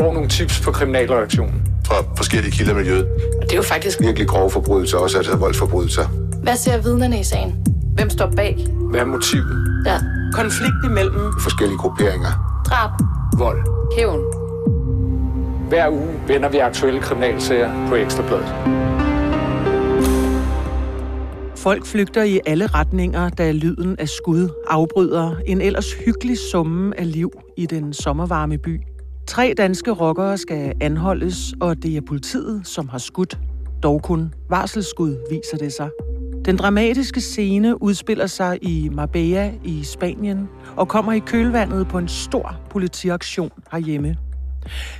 får nogle tips på kriminalreaktionen. Fra forskellige kilder i miljøet. Og det er jo faktisk Virkelig grove forbrydelser, også altså voldsforbrydelser. Hvad ser vidnerne i sagen? Hvem står bag? Hvad er motivet? Ja. Konflikt imellem Forskellige grupperinger. Drab. Vold. Hævn. Hver uge vender vi aktuelle kriminalsager på Ekstrabladet. Folk flygter i alle retninger, da lyden af skud afbryder en ellers hyggelig summe af liv i den sommervarme by. Tre danske rockere skal anholdes, og det er politiet, som har skudt. Dog kun varselsskud viser det sig. Den dramatiske scene udspiller sig i Marbella i Spanien og kommer i kølvandet på en stor politiaktion herhjemme.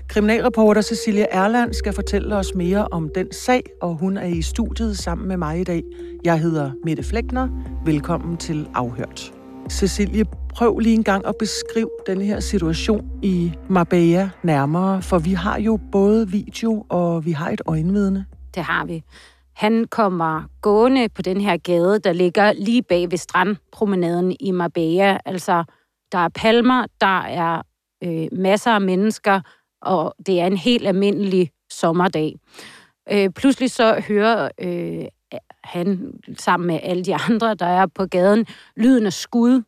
Kriminalreporter Cecilia Erland skal fortælle os mere om den sag, og hun er i studiet sammen med mig i dag. Jeg hedder Mette Flækner. Velkommen til Afhørt. Cecilie, prøv lige en gang at beskrive den her situation i Marbella nærmere, for vi har jo både video og vi har et øjenvidne. Det har vi. Han kommer gående på den her gade, der ligger lige bag ved strandpromenaden i Marbella. Altså, der er palmer, der er øh, masser af mennesker, og det er en helt almindelig sommerdag. Øh, pludselig så hører øh, han sammen med alle de andre, der er på gaden, lyden af skud.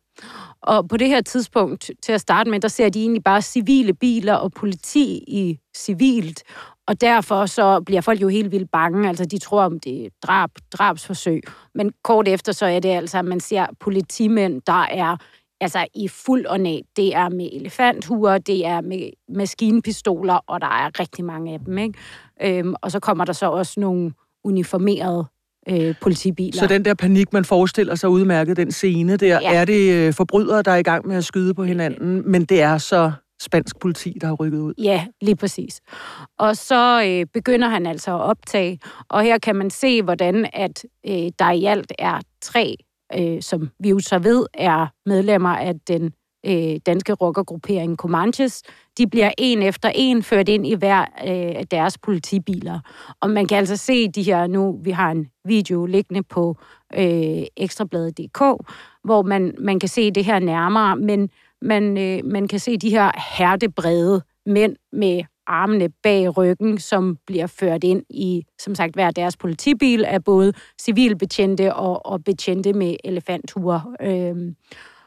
Og på det her tidspunkt, til at starte med, der ser de egentlig bare civile biler og politi i civilt. Og derfor så bliver folk jo helt vildt bange. Altså, de tror, om det er drab, drabsforsøg. Men kort efter, så er det altså, at man ser politimænd, der er altså i fuld ornat. Det er med elefanthuer, det er med maskinpistoler, og der er rigtig mange af dem. Ikke? Øhm, og så kommer der så også nogle uniformerede øh, politibiler. Så den der panik, man forestiller sig udmærket, den scene der, ja. er det øh, forbrydere, der er i gang med at skyde på hinanden, men det er så spansk politi, der har rykket ud. Ja, lige præcis. Og så øh, begynder han altså at optage, og her kan man se, hvordan at øh, der i alt er tre, øh, som vi jo så ved, er medlemmer af den øh, danske rockergruppering Comanches. De bliver en efter en ført ind i hver øh, deres politibiler. Og man kan altså se de her nu, vi har en video liggende på øh, ekstrabladet.dk, hvor man, man kan se det her nærmere, men man, øh, man kan se de her hertebrede mænd med armene bag ryggen, som bliver ført ind i, som sagt, hver deres politibil af både civilbetjente og, og betjente med elefanthuer. Øh,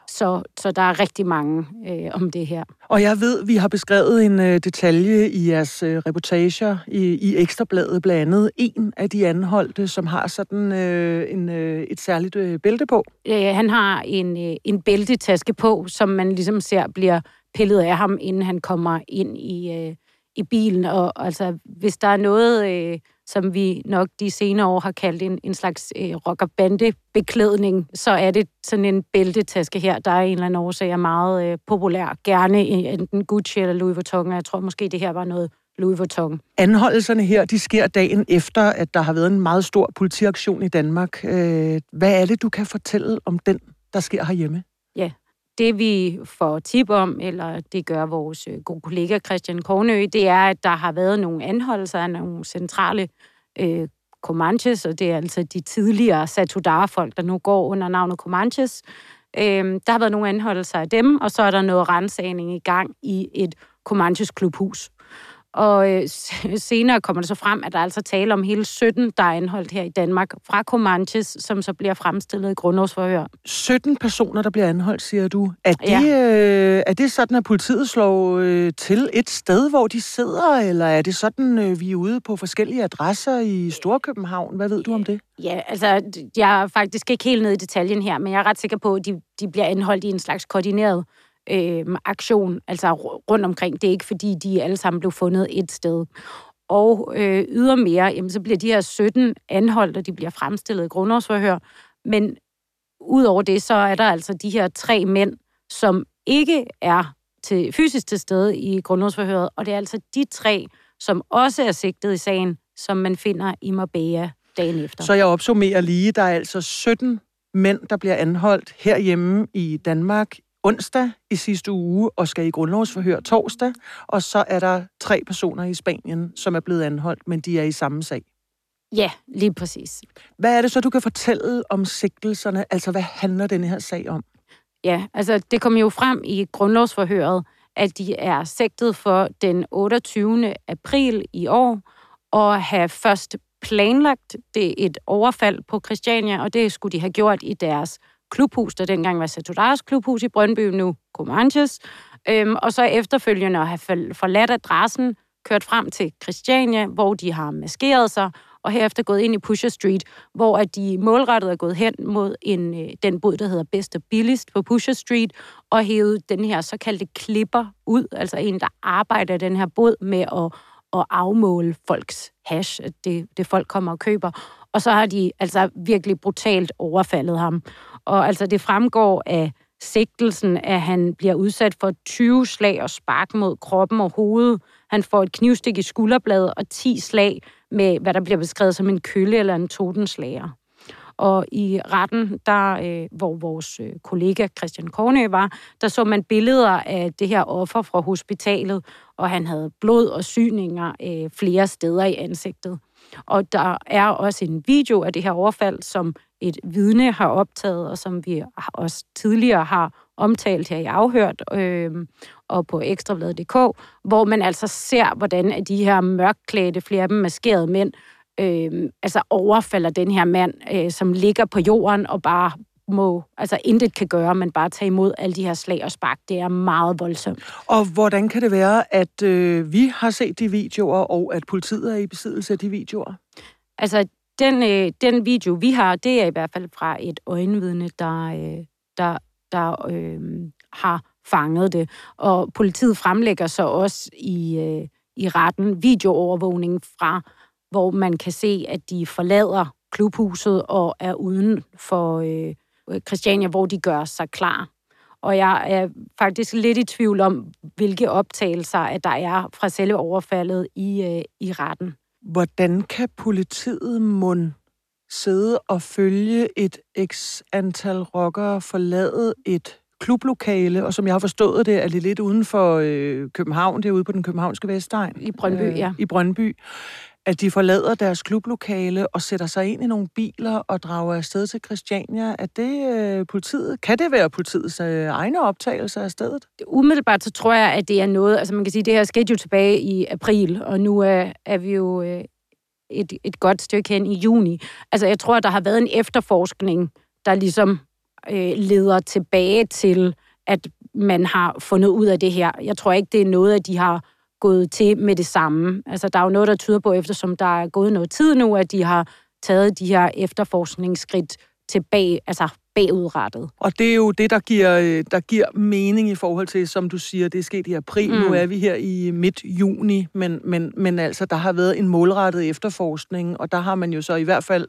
så, så der er rigtig mange øh, om det her. Og jeg ved, vi har beskrevet en øh, detalje i jeres øh, reportager i, i Ekstrabladet, blandt andet en af de anholdte, som har sådan øh, en, øh, et særligt øh, bælte på. Øh, han har en, øh, en bæltetaske på, som man ligesom ser bliver pillet af ham, inden han kommer ind i, øh, i bilen. Og altså, hvis der er noget... Øh, som vi nok de senere år har kaldt en, en slags øh, rockerbande-beklædning, så er det sådan en bæltetaske her, der er en eller anden årsag er meget øh, populær. Gerne enten Gucci eller Louis Vuitton, og jeg tror måske, det her var noget Louis Vuitton. Anholdelserne her, de sker dagen efter, at der har været en meget stor politiaktion i Danmark. Øh, hvad er det, du kan fortælle om den, der sker herhjemme? Det vi får tip om, eller det gør vores øh, gode kollega Christian Kornø, det er, at der har været nogle anholdelser af nogle centrale øh, Comanches, og det er altså de tidligere Satudara-folk, der nu går under navnet Comanches. Øh, der har været nogle anholdelser af dem, og så er der noget rensagning i gang i et Comanches klubhus. Og øh, senere kommer det så frem, at der er altså tale om hele 17, der er anholdt her i Danmark fra Comanches, som så bliver fremstillet i grundlovsforhør. 17 personer, der bliver anholdt, siger du. Er det, ja. øh, er det sådan, at politiet slår øh, til et sted, hvor de sidder, eller er det sådan, øh, vi er ude på forskellige adresser i Storkøbenhavn? Hvad ved du om det? Ja, altså, jeg er faktisk ikke helt nede i detaljen her, men jeg er ret sikker på, at de, de bliver anholdt i en slags koordineret øh, Øhm, aktion, altså rundt omkring. Det er ikke, fordi de alle sammen blev fundet et sted. Og øh, ydermere, jamen, så bliver de her 17 anholdt, og de bliver fremstillet i grundlovsforhør. Men udover det, så er der altså de her tre mænd, som ikke er til, fysisk til stede i grundlovsforhøret, og det er altså de tre, som også er sigtet i sagen, som man finder i Marbella dagen efter. Så jeg opsummerer lige, der er altså 17 mænd, der bliver anholdt herhjemme i Danmark onsdag i sidste uge og skal i grundlovsforhør torsdag, og så er der tre personer i Spanien, som er blevet anholdt, men de er i samme sag. Ja, lige præcis. Hvad er det så, du kan fortælle om sigtelserne? Altså, hvad handler denne her sag om? Ja, altså det kom jo frem i grundlovsforhøret, at de er sigtet for den 28. april i år og have først planlagt det et overfald på Christiania, og det skulle de have gjort i deres klubhus, der dengang var Satudars klubhus i Brøndby, nu Comanches, øhm, og så efterfølgende at have forladt adressen, kørt frem til Christiania, hvor de har maskeret sig, og herefter gået ind i Pusher Street, hvor at de målrettet er gået hen mod en, øh, den bod, der hedder Best og Billigst på Pusher Street, og hævet den her såkaldte klipper ud, altså en, der arbejder den her bod med at, at afmåle folks hash, det, det folk kommer og køber. Og så har de altså virkelig brutalt overfaldet ham. Og altså det fremgår af sigtelsen, at han bliver udsat for 20 slag og spark mod kroppen og hovedet. Han får et knivstik i skulderbladet og 10 slag med, hvad der bliver beskrevet som en kølle eller en totenslager. Og i retten, der, øh, hvor vores øh, kollega Christian Kornø var, der så man billeder af det her offer fra hospitalet, og han havde blod og syninger øh, flere steder i ansigtet. Og der er også en video af det her overfald, som et vidne har optaget, og som vi også tidligere har omtalt her i Afhørt øh, og på ekstrabladet.dk, hvor man altså ser, hvordan at de her mørkklædte, flere af dem maskerede mænd, øh, altså overfalder den her mand, øh, som ligger på jorden og bare må, altså intet kan gøre, men bare tage imod alle de her slag og spark. Det er meget voldsomt. Og hvordan kan det være, at øh, vi har set de videoer, og at politiet er i besiddelse af de videoer? Altså, den, øh, den video, vi har, det er i hvert fald fra et øjenvidne, der, øh, der, der øh, har fanget det. Og politiet fremlægger så også i, øh, i retten videoovervågning fra, hvor man kan se, at de forlader klubhuset og er uden for øh, Christiania, hvor de gør sig klar. Og jeg er faktisk lidt i tvivl om, hvilke optagelser at der er fra selve overfaldet i, øh, i retten. Hvordan kan politiet mund sidde og følge et x antal rockere forlade et klublokale, og som jeg har forstået det, er det lidt uden for øh, København, det er ude på den københavnske Vestegn. I Brøndby, øh, ja. I Brøndby at de forlader deres klublokale og sætter sig ind i nogle biler og drager afsted til Christiania. Er det øh, politiet? Kan det være politiets øh, egne optagelser af stedet? Umiddelbart så tror jeg, at det er noget, altså man kan sige, det her skete jo tilbage i april, og nu er, er vi jo øh, et, et godt stykke hen i juni. Altså jeg tror, at der har været en efterforskning, der ligesom øh, leder tilbage til, at man har fundet ud af det her. Jeg tror ikke, det er noget, at de har gået til med det samme. Altså, der er jo noget, der tyder på, eftersom der er gået noget tid nu, at de har taget de her efterforskningsskridt tilbage, altså bagudrettet. Og det er jo det, der giver, øh, der giver mening i forhold til, som du siger, det er sket i april. Mm. Nu er vi her i midt juni, men, men, men altså, der har været en målrettet efterforskning, og der har man jo så i hvert fald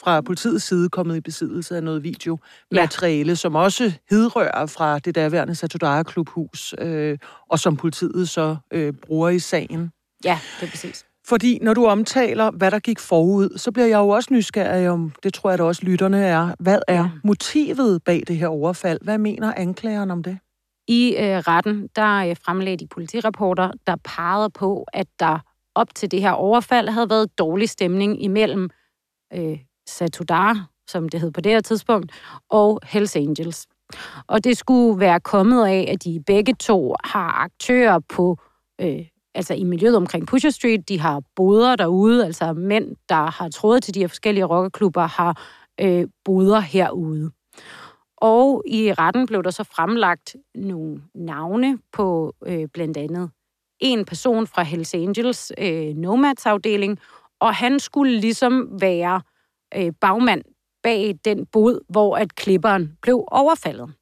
fra politiets side kommet i besiddelse af noget videomateriale, ja. som også hedrører fra det daværende Satudara Klubhus, øh, og som politiet så øh, bruger i sagen. Ja, det er præcis. Fordi når du omtaler, hvad der gik forud, så bliver jeg jo også nysgerrig om, det tror jeg da også lytterne er, hvad er ja. motivet bag det her overfald? Hvad mener anklageren om det? I øh, retten, der øh, fremlagde de politirapporter, der pegede på, at der op til det her overfald havde været dårlig stemning imellem øh, Satudar, som det hed på det her tidspunkt, og Hells Angels. Og det skulle være kommet af, at de begge to har aktører på, øh, altså i miljøet omkring Pusher Street. De har boder derude, altså mænd, der har trådet til de her forskellige rockerklubber, har øh, boder herude. Og i retten blev der så fremlagt nogle navne på øh, blandt andet en person fra Hells Angels øh, Nomads afdeling, og han skulle ligesom være øh, bagmand bag den bod, hvor at klipperen blev overfaldet.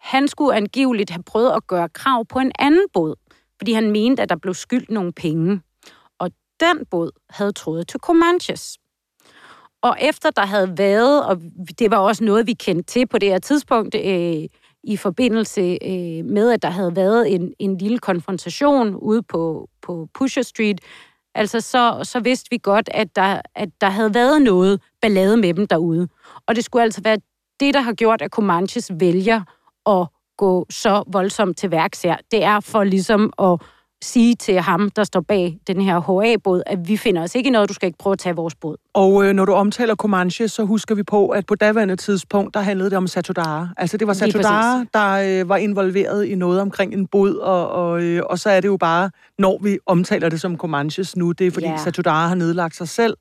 Han skulle angiveligt have prøvet at gøre krav på en anden båd, fordi han mente, at der blev skyldt nogle penge. Og den båd havde troet til Comanches. Og efter der havde været, og det var også noget, vi kendte til på det her tidspunkt, øh, i forbindelse øh, med, at der havde været en, en lille konfrontation ude på, på Pusher Street altså så, så vidste vi godt, at der, at der havde været noget ballade med dem derude. Og det skulle altså være det, der har gjort, at Comanches vælger at gå så voldsomt til værks her. Det er for ligesom at sige til ham, der står bag den her HA-båd, at vi finder os ikke i noget, du skal ikke prøve at tage vores båd. Og øh, når du omtaler Comanche, så husker vi på, at på daværende tidspunkt, der handlede det om Satudara. Altså det var Satudara, der øh, var involveret i noget omkring en båd, og, og, øh, og så er det jo bare, når vi omtaler det som Comanches nu, det er fordi yeah. Satudara har nedlagt sig selv,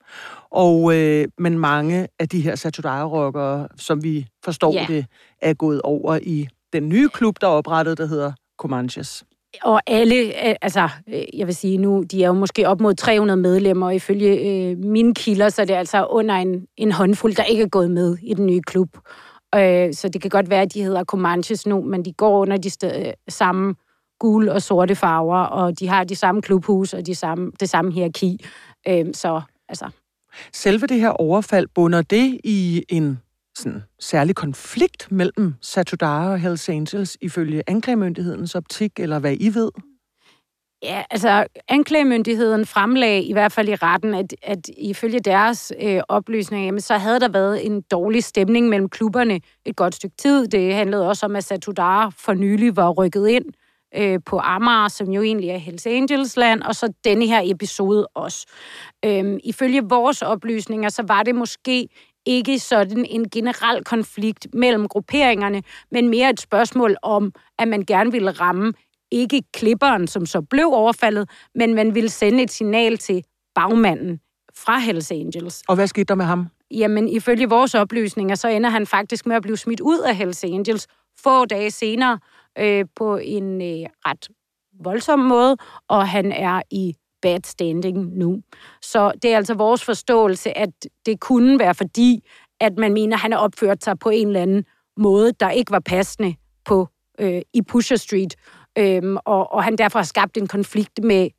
og øh, men mange af de her Satudara-rockere, som vi forstår Ja. det, er gået over i den nye klub, der er oprettet, der hedder Comanches. Og alle, altså, øh, jeg vil sige nu, de er jo måske op mod 300 medlemmer, og ifølge øh, mine kilder, så er det altså under en, en håndfuld, der ikke er gået med i den nye klub. Øh, så det kan godt være, at de hedder Comanches nu, men de går under de sted, øh, samme gule og sorte farver, og de har de samme klubhus og de samme, det samme hierarki. Øh, så altså, Selve det her overfald, bunder det i en sådan, særlig konflikt mellem Satudara og Hells Angels ifølge anklagemyndighedens optik, eller hvad I ved? Ja, altså anklagemyndigheden fremlagde i hvert fald i retten, at, at ifølge deres øh, oplysninger, jamen, så havde der været en dårlig stemning mellem klubberne et godt stykke tid. Det handlede også om, at Satudara for nylig var rykket ind øh, på Amager, som jo egentlig er Hells Angels land, og så denne her episode også. Øhm, ifølge vores oplysninger, så var det måske ikke sådan en generel konflikt mellem grupperingerne, men mere et spørgsmål om, at man gerne ville ramme ikke klipperen, som så blev overfaldet, men man ville sende et signal til bagmanden fra Hells Angels. Og hvad skete der med ham? Jamen, ifølge vores oplysninger, så ender han faktisk med at blive smidt ud af Hells Angels få dage senere øh, på en øh, ret voldsom måde, og han er i bad standing nu. Så det er altså vores forståelse, at det kunne være fordi, at man mener, at han har opført sig på en eller anden måde, der ikke var passende på øh, i Pusher Street, øhm, og, og han derfor har skabt en konflikt med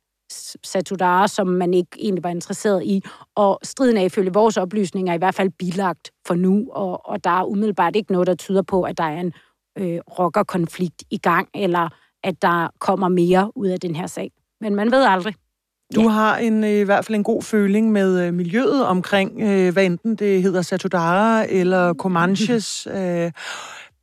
Satudara, som man ikke egentlig var interesseret i. Og striden er ifølge vores oplysninger i hvert fald bilagt for nu, og, og der er umiddelbart ikke noget, der tyder på, at der er en øh, rockerkonflikt i gang, eller at der kommer mere ud af den her sag. Men man ved aldrig. Du Ja. har en, øh, i hvert fald en god føling med øh, miljøet omkring, øh, hvad enten det hedder Satudara eller Comanches. Øh,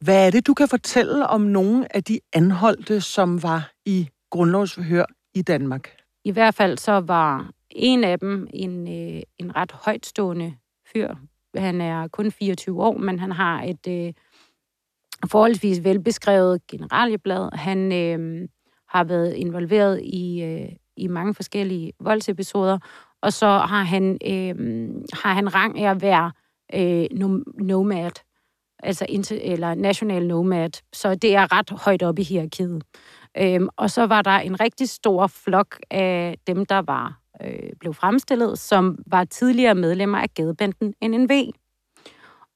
hvad er det, du kan fortælle om nogle af de anholdte, som var i grundlovsforhør i Danmark? I hvert fald så var en af dem en, øh, en ret højtstående fyr. Han er kun 24 år, men han har et øh, forholdsvis velbeskrevet generalieblad. Han øh, har været involveret i, øh, i mange forskellige voldsepisoder, og så har han, øh, har han rang af at være øh, nomad, altså inter- eller national nomad, så det er ret højt oppe i hierarkiet. Øhm, og så var der en rigtig stor flok af dem, der var øh, blev fremstillet, som var tidligere medlemmer af gadebanden NNV.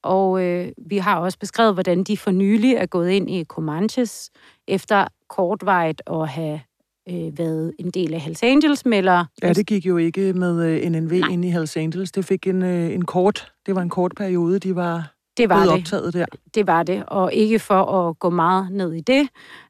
Og øh, vi har også beskrevet, hvordan de for nylig er gået ind i Comanches, efter kortvarigt at have øh, været en del af Hells Angels, eller Ja, det gik jo ikke med øh, NNV Nej. ind i Hells Angels. Det fik en, øh, en kort, det var en kort periode, de var, det var det. optaget der. det var det, og ikke for at gå meget ned i det,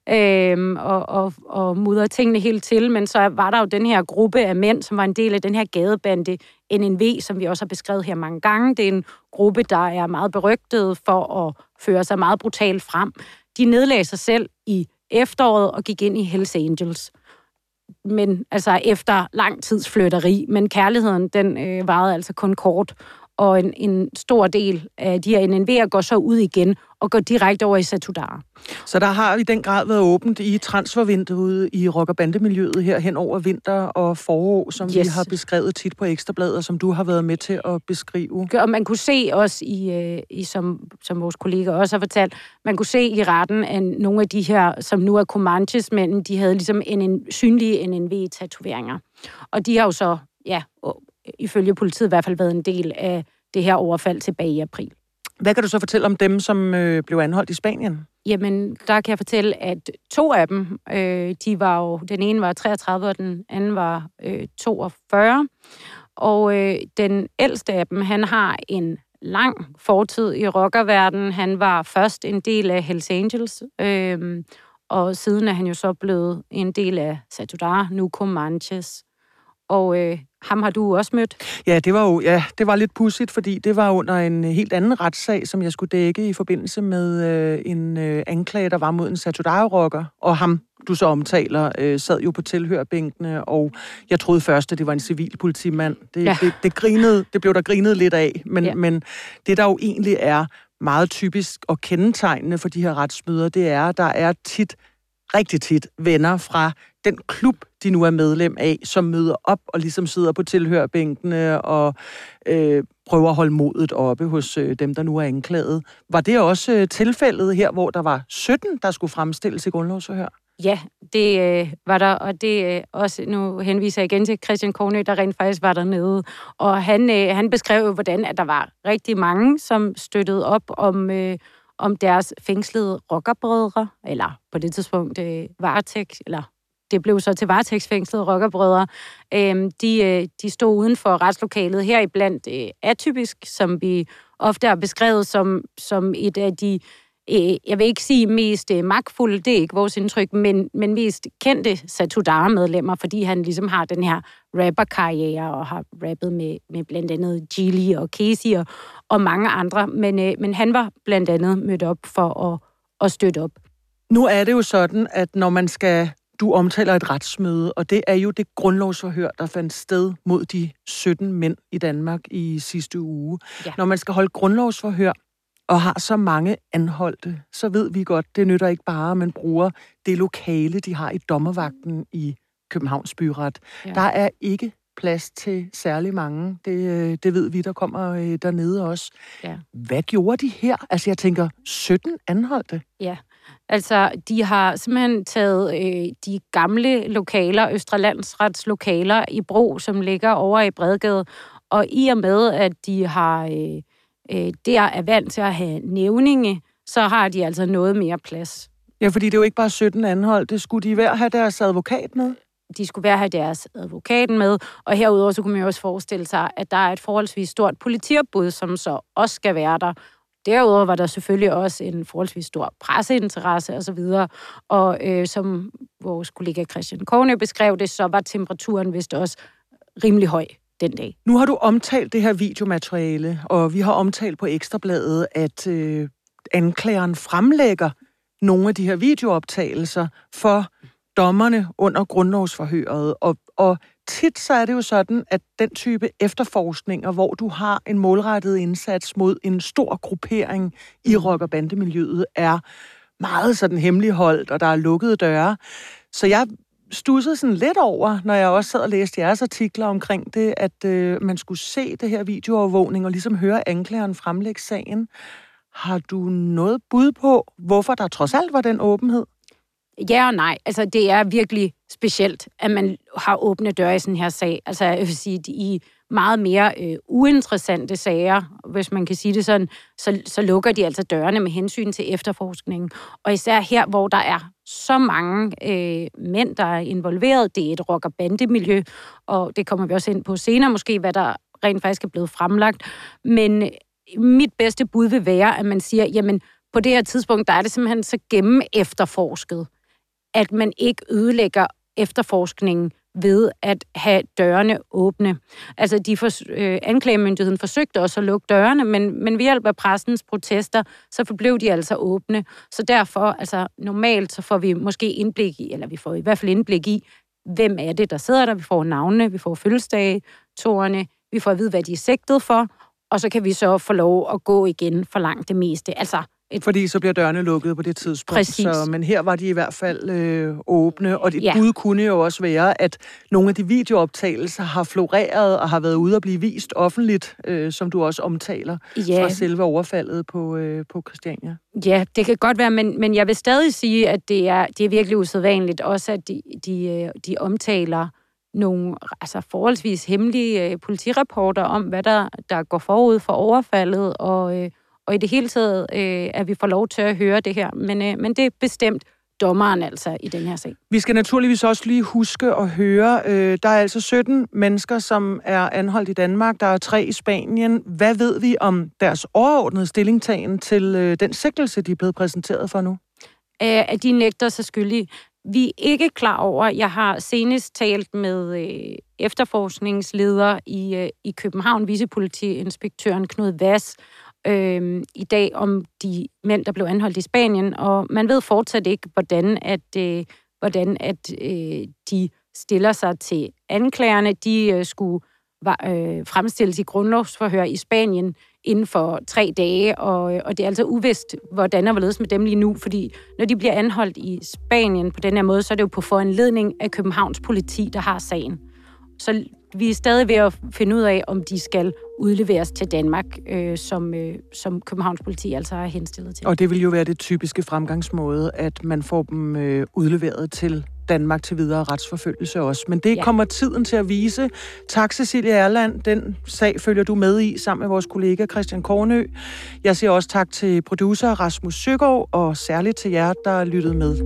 øhm, og, og, og mudre tingene helt til, men så var der jo den her gruppe af mænd, som var en del af den her gadebande NNV, som vi også har beskrevet her mange gange. Det er en gruppe, der er meget berygtet for at føre sig meget brutalt frem. De nedlagde sig selv i efteråret og gik ind i Hells Angels. Men altså efter lang tids flytteri, men kærligheden, den øh, varede altså kun kort, og en, en stor del af de her NNV'er går så ud igen og går direkte over i Satudara. Så der har i den grad været åbent i transfervinduet i rock- og bandemiljøet her hen over vinter og forår, som yes. vi har beskrevet tit på Ekstrabladet, og som du har været med til at beskrive. Og man kunne se også, i, øh, i som, som vores kollega også har fortalt, man kunne se i retten, at nogle af de her, som nu er Comanches mænd, de havde ligesom en, en synlige NNV-tatoveringer. Og de har jo så, ja, ifølge politiet i hvert fald været en del af det her overfald tilbage i april. Hvad kan du så fortælle om dem, som øh, blev anholdt i Spanien? Jamen, der kan jeg fortælle, at to af dem, øh, de var jo, den ene var 33, og den anden var øh, 42. Og øh, den ældste af dem, han har en lang fortid i rockerverdenen. Han var først en del af Hells Angels, øh, og siden er han jo så blevet en del af Satudara, nu Comanches. Og øh, ham har du også mødt. Ja, det var jo ja, det var lidt pudsigt, fordi det var under en helt anden retssag, som jeg skulle dække i forbindelse med øh, en øh, anklage, der var mod en Satudara-rocker. Og ham, du så omtaler, øh, sad jo på tilhørbænkene, og jeg troede først, at det var en civil politimand. Det, Ja. det, det, grinede, det blev der grinet lidt af, men, ja. men det, der jo egentlig er meget typisk og kendetegnende for de her retsmøder, det er, at der er tit, rigtig tit, venner fra den klub, de nu er medlem af, som møder op og ligesom sidder på tilhørbænkene og øh, prøver at holde modet oppe hos øh, dem, der nu er anklaget. Var det også øh, tilfældet her, hvor der var 17, der skulle fremstilles i grundlovsforhør? Ja, det øh, var der, og det øh, også, nu henviser jeg igen til Christian Kornø, der rent faktisk var dernede, og han, øh, han beskrev jo, hvordan at der var rigtig mange, som støttede op om, øh, om deres fængslede rockerbrødre, eller på det tidspunkt øh, varetægt, eller det blev så til varetægtsfængslede rockerbrødre. øh, de, øh, de stod uden for retslokalet her iblandt øh, atypisk, som vi ofte har beskrevet som, som et af de øh, jeg vil ikke sige mest øh, magtfulde, det er ikke vores indtryk, men, men mest kendte Satudara-medlemmer, fordi han ligesom har den her rapper-karriere og har rappet med, med blandt andet Gilly og Casey og, og mange andre. Men, øh, men han var blandt andet mødt op for at, at støtte op. Nu er det jo sådan, at når man skal... Du omtaler et retsmøde, og det er jo det grundlovsforhør, der fandt sted mod de 17 mænd i Danmark i sidste uge. Ja. Når man skal holde grundlovsforhør og har så mange anholdte, så ved vi godt, det nytter ikke bare, at man bruger det lokale, de har i dommervagten i Københavns Byret. Ja. Der er ikke plads til særlig mange. Det, øh, det ved vi, der kommer øh, dernede også. Ja. Hvad gjorde de her? Altså, jeg tænker, 17 anholdte. Ja, altså de har simpelthen taget øh, de gamle lokaler, Østrelandsrets lokaler i Bro, som ligger over i Bredgade, og i og med, at de har øh, øh, der er vant til at have nævninge, så har de altså noget mere plads. Ja, fordi det er jo ikke bare 17 anholdte. Skulle de hver have deres advokat med? De skulle være have deres advokaten med, og herudover så kunne man jo også forestille sig, at der er et forholdsvis stort politiopbud, som så også skal være der. Derudover var der selvfølgelig også en forholdsvis stor presseinteresse osv., og, og øh, som vores kollega Christian Korne beskrev det, så var temperaturen vist også rimelig høj den dag. Nu har du omtalt det her videomateriale, og vi har omtalt på Ekstrabladet, at øh, anklageren fremlægger nogle af de her videooptagelser for dommerne under grundlovsforhøret. Og, og tit så er det jo sådan, at den type efterforskninger, hvor du har en målrettet indsats mod en stor gruppering i rock- og bandemiljøet, er meget sådan hemmeligholdt, og der er lukkede døre. Så jeg stussede sådan lidt over, når jeg også sad og læste jeres artikler omkring det, at øh, man skulle se det her videoovervågning og ligesom høre anklageren fremlægge sagen. Har du noget bud på, hvorfor der trods alt var den åbenhed? Ja og nej. Altså, det er virkelig specielt, at man har åbne døre i sådan her sag. Altså, jeg vil sige, i meget mere øh, uinteressante sager, hvis man kan sige det sådan, så, så lukker de altså dørene med hensyn til efterforskningen. Og især her, hvor der er så mange øh, mænd, der er involveret. Det er et rock- og bandemiljø, og det kommer vi også ind på senere måske, hvad der rent faktisk er blevet fremlagt. Men øh, mit bedste bud vil være, at man siger, jamen, på det her tidspunkt, der er det simpelthen så gennem efterforsket, at man ikke ødelægger efterforskningen ved at have dørene åbne. Altså, de for, øh, anklagemyndigheden forsøgte også at lukke dørene, men, men ved hjælp af pressens protester, så forblev de altså åbne. Så derfor, altså normalt, så får vi måske indblik i, eller vi får i hvert fald indblik i, hvem er det, der sidder der. Vi får navnene, vi får fødselsdage, tårerne, vi får at vide, hvad de er sigtet for, og så kan vi så få lov at gå igen for langt det meste. Altså, et Fordi så bliver dørene lukket på det tidspunkt. Præcis. Så, men her var de i hvert fald øh, åbne, og et Ja. ja. bud kunne jo også være, at nogle af de videooptagelser har floreret og har været ude at blive vist offentligt, øh, som du også omtaler, Ja. fra selve overfaldet på, øh, på Christiania. Ja, det kan godt være, men, men jeg vil stadig sige, at det er, det er virkelig usædvanligt også, at de, de, øh, de omtaler nogle altså forholdsvis hemmelige øh, politirapporter om, hvad der, der går forud for overfaldet, og, øh, og i det hele taget, øh, at vi får lov til at høre det her. Men, øh, men det er bestemt dommeren altså i den her sag. Vi skal naturligvis også lige huske at høre, øh, der er altså 17 mennesker, som er anholdt i Danmark, der er tre i Spanien. Hvad ved vi om deres overordnede stillingtagen til øh, den sigtelse, de er blevet præsenteret for nu? øh, at de nægter sig skyldige. Vi er ikke klar over, jeg har senest talt med øh, efterforskningsleder i, øh, i København, vicepolitiinspektøren Knud Vass, øh, i dag om de mænd, der blev anholdt i Spanien, og man ved fortsat ikke, hvordan at øh, hvordan at øh, de stiller sig til anklagerne. De øh, skulle var, øh, fremstilles i grundlovsforhør i Spanien inden for tre dage, og, øh, og det er altså uvist, hvordan og hvorledes med dem lige nu, fordi når de bliver anholdt i Spanien på den her måde, så er det jo på foranledning af Københavns politi, der har sagen. Så vi er stadig ved at finde ud af, om de skal udleveres til Danmark, øh, som, øh, som Københavns politi altså har henstillet til. Og det vil jo være det typiske fremgangsmåde, at man får dem øh, udleveret til Danmark til videre retsforfølgelse også. Men det ja. kommer tiden til at vise. Tak, Cecilia Erland. Den sag følger du med i sammen med vores kollega Christian Kornø. Jeg siger også tak til producer Rasmus Søgaard, og særligt til jer, der lyttede med.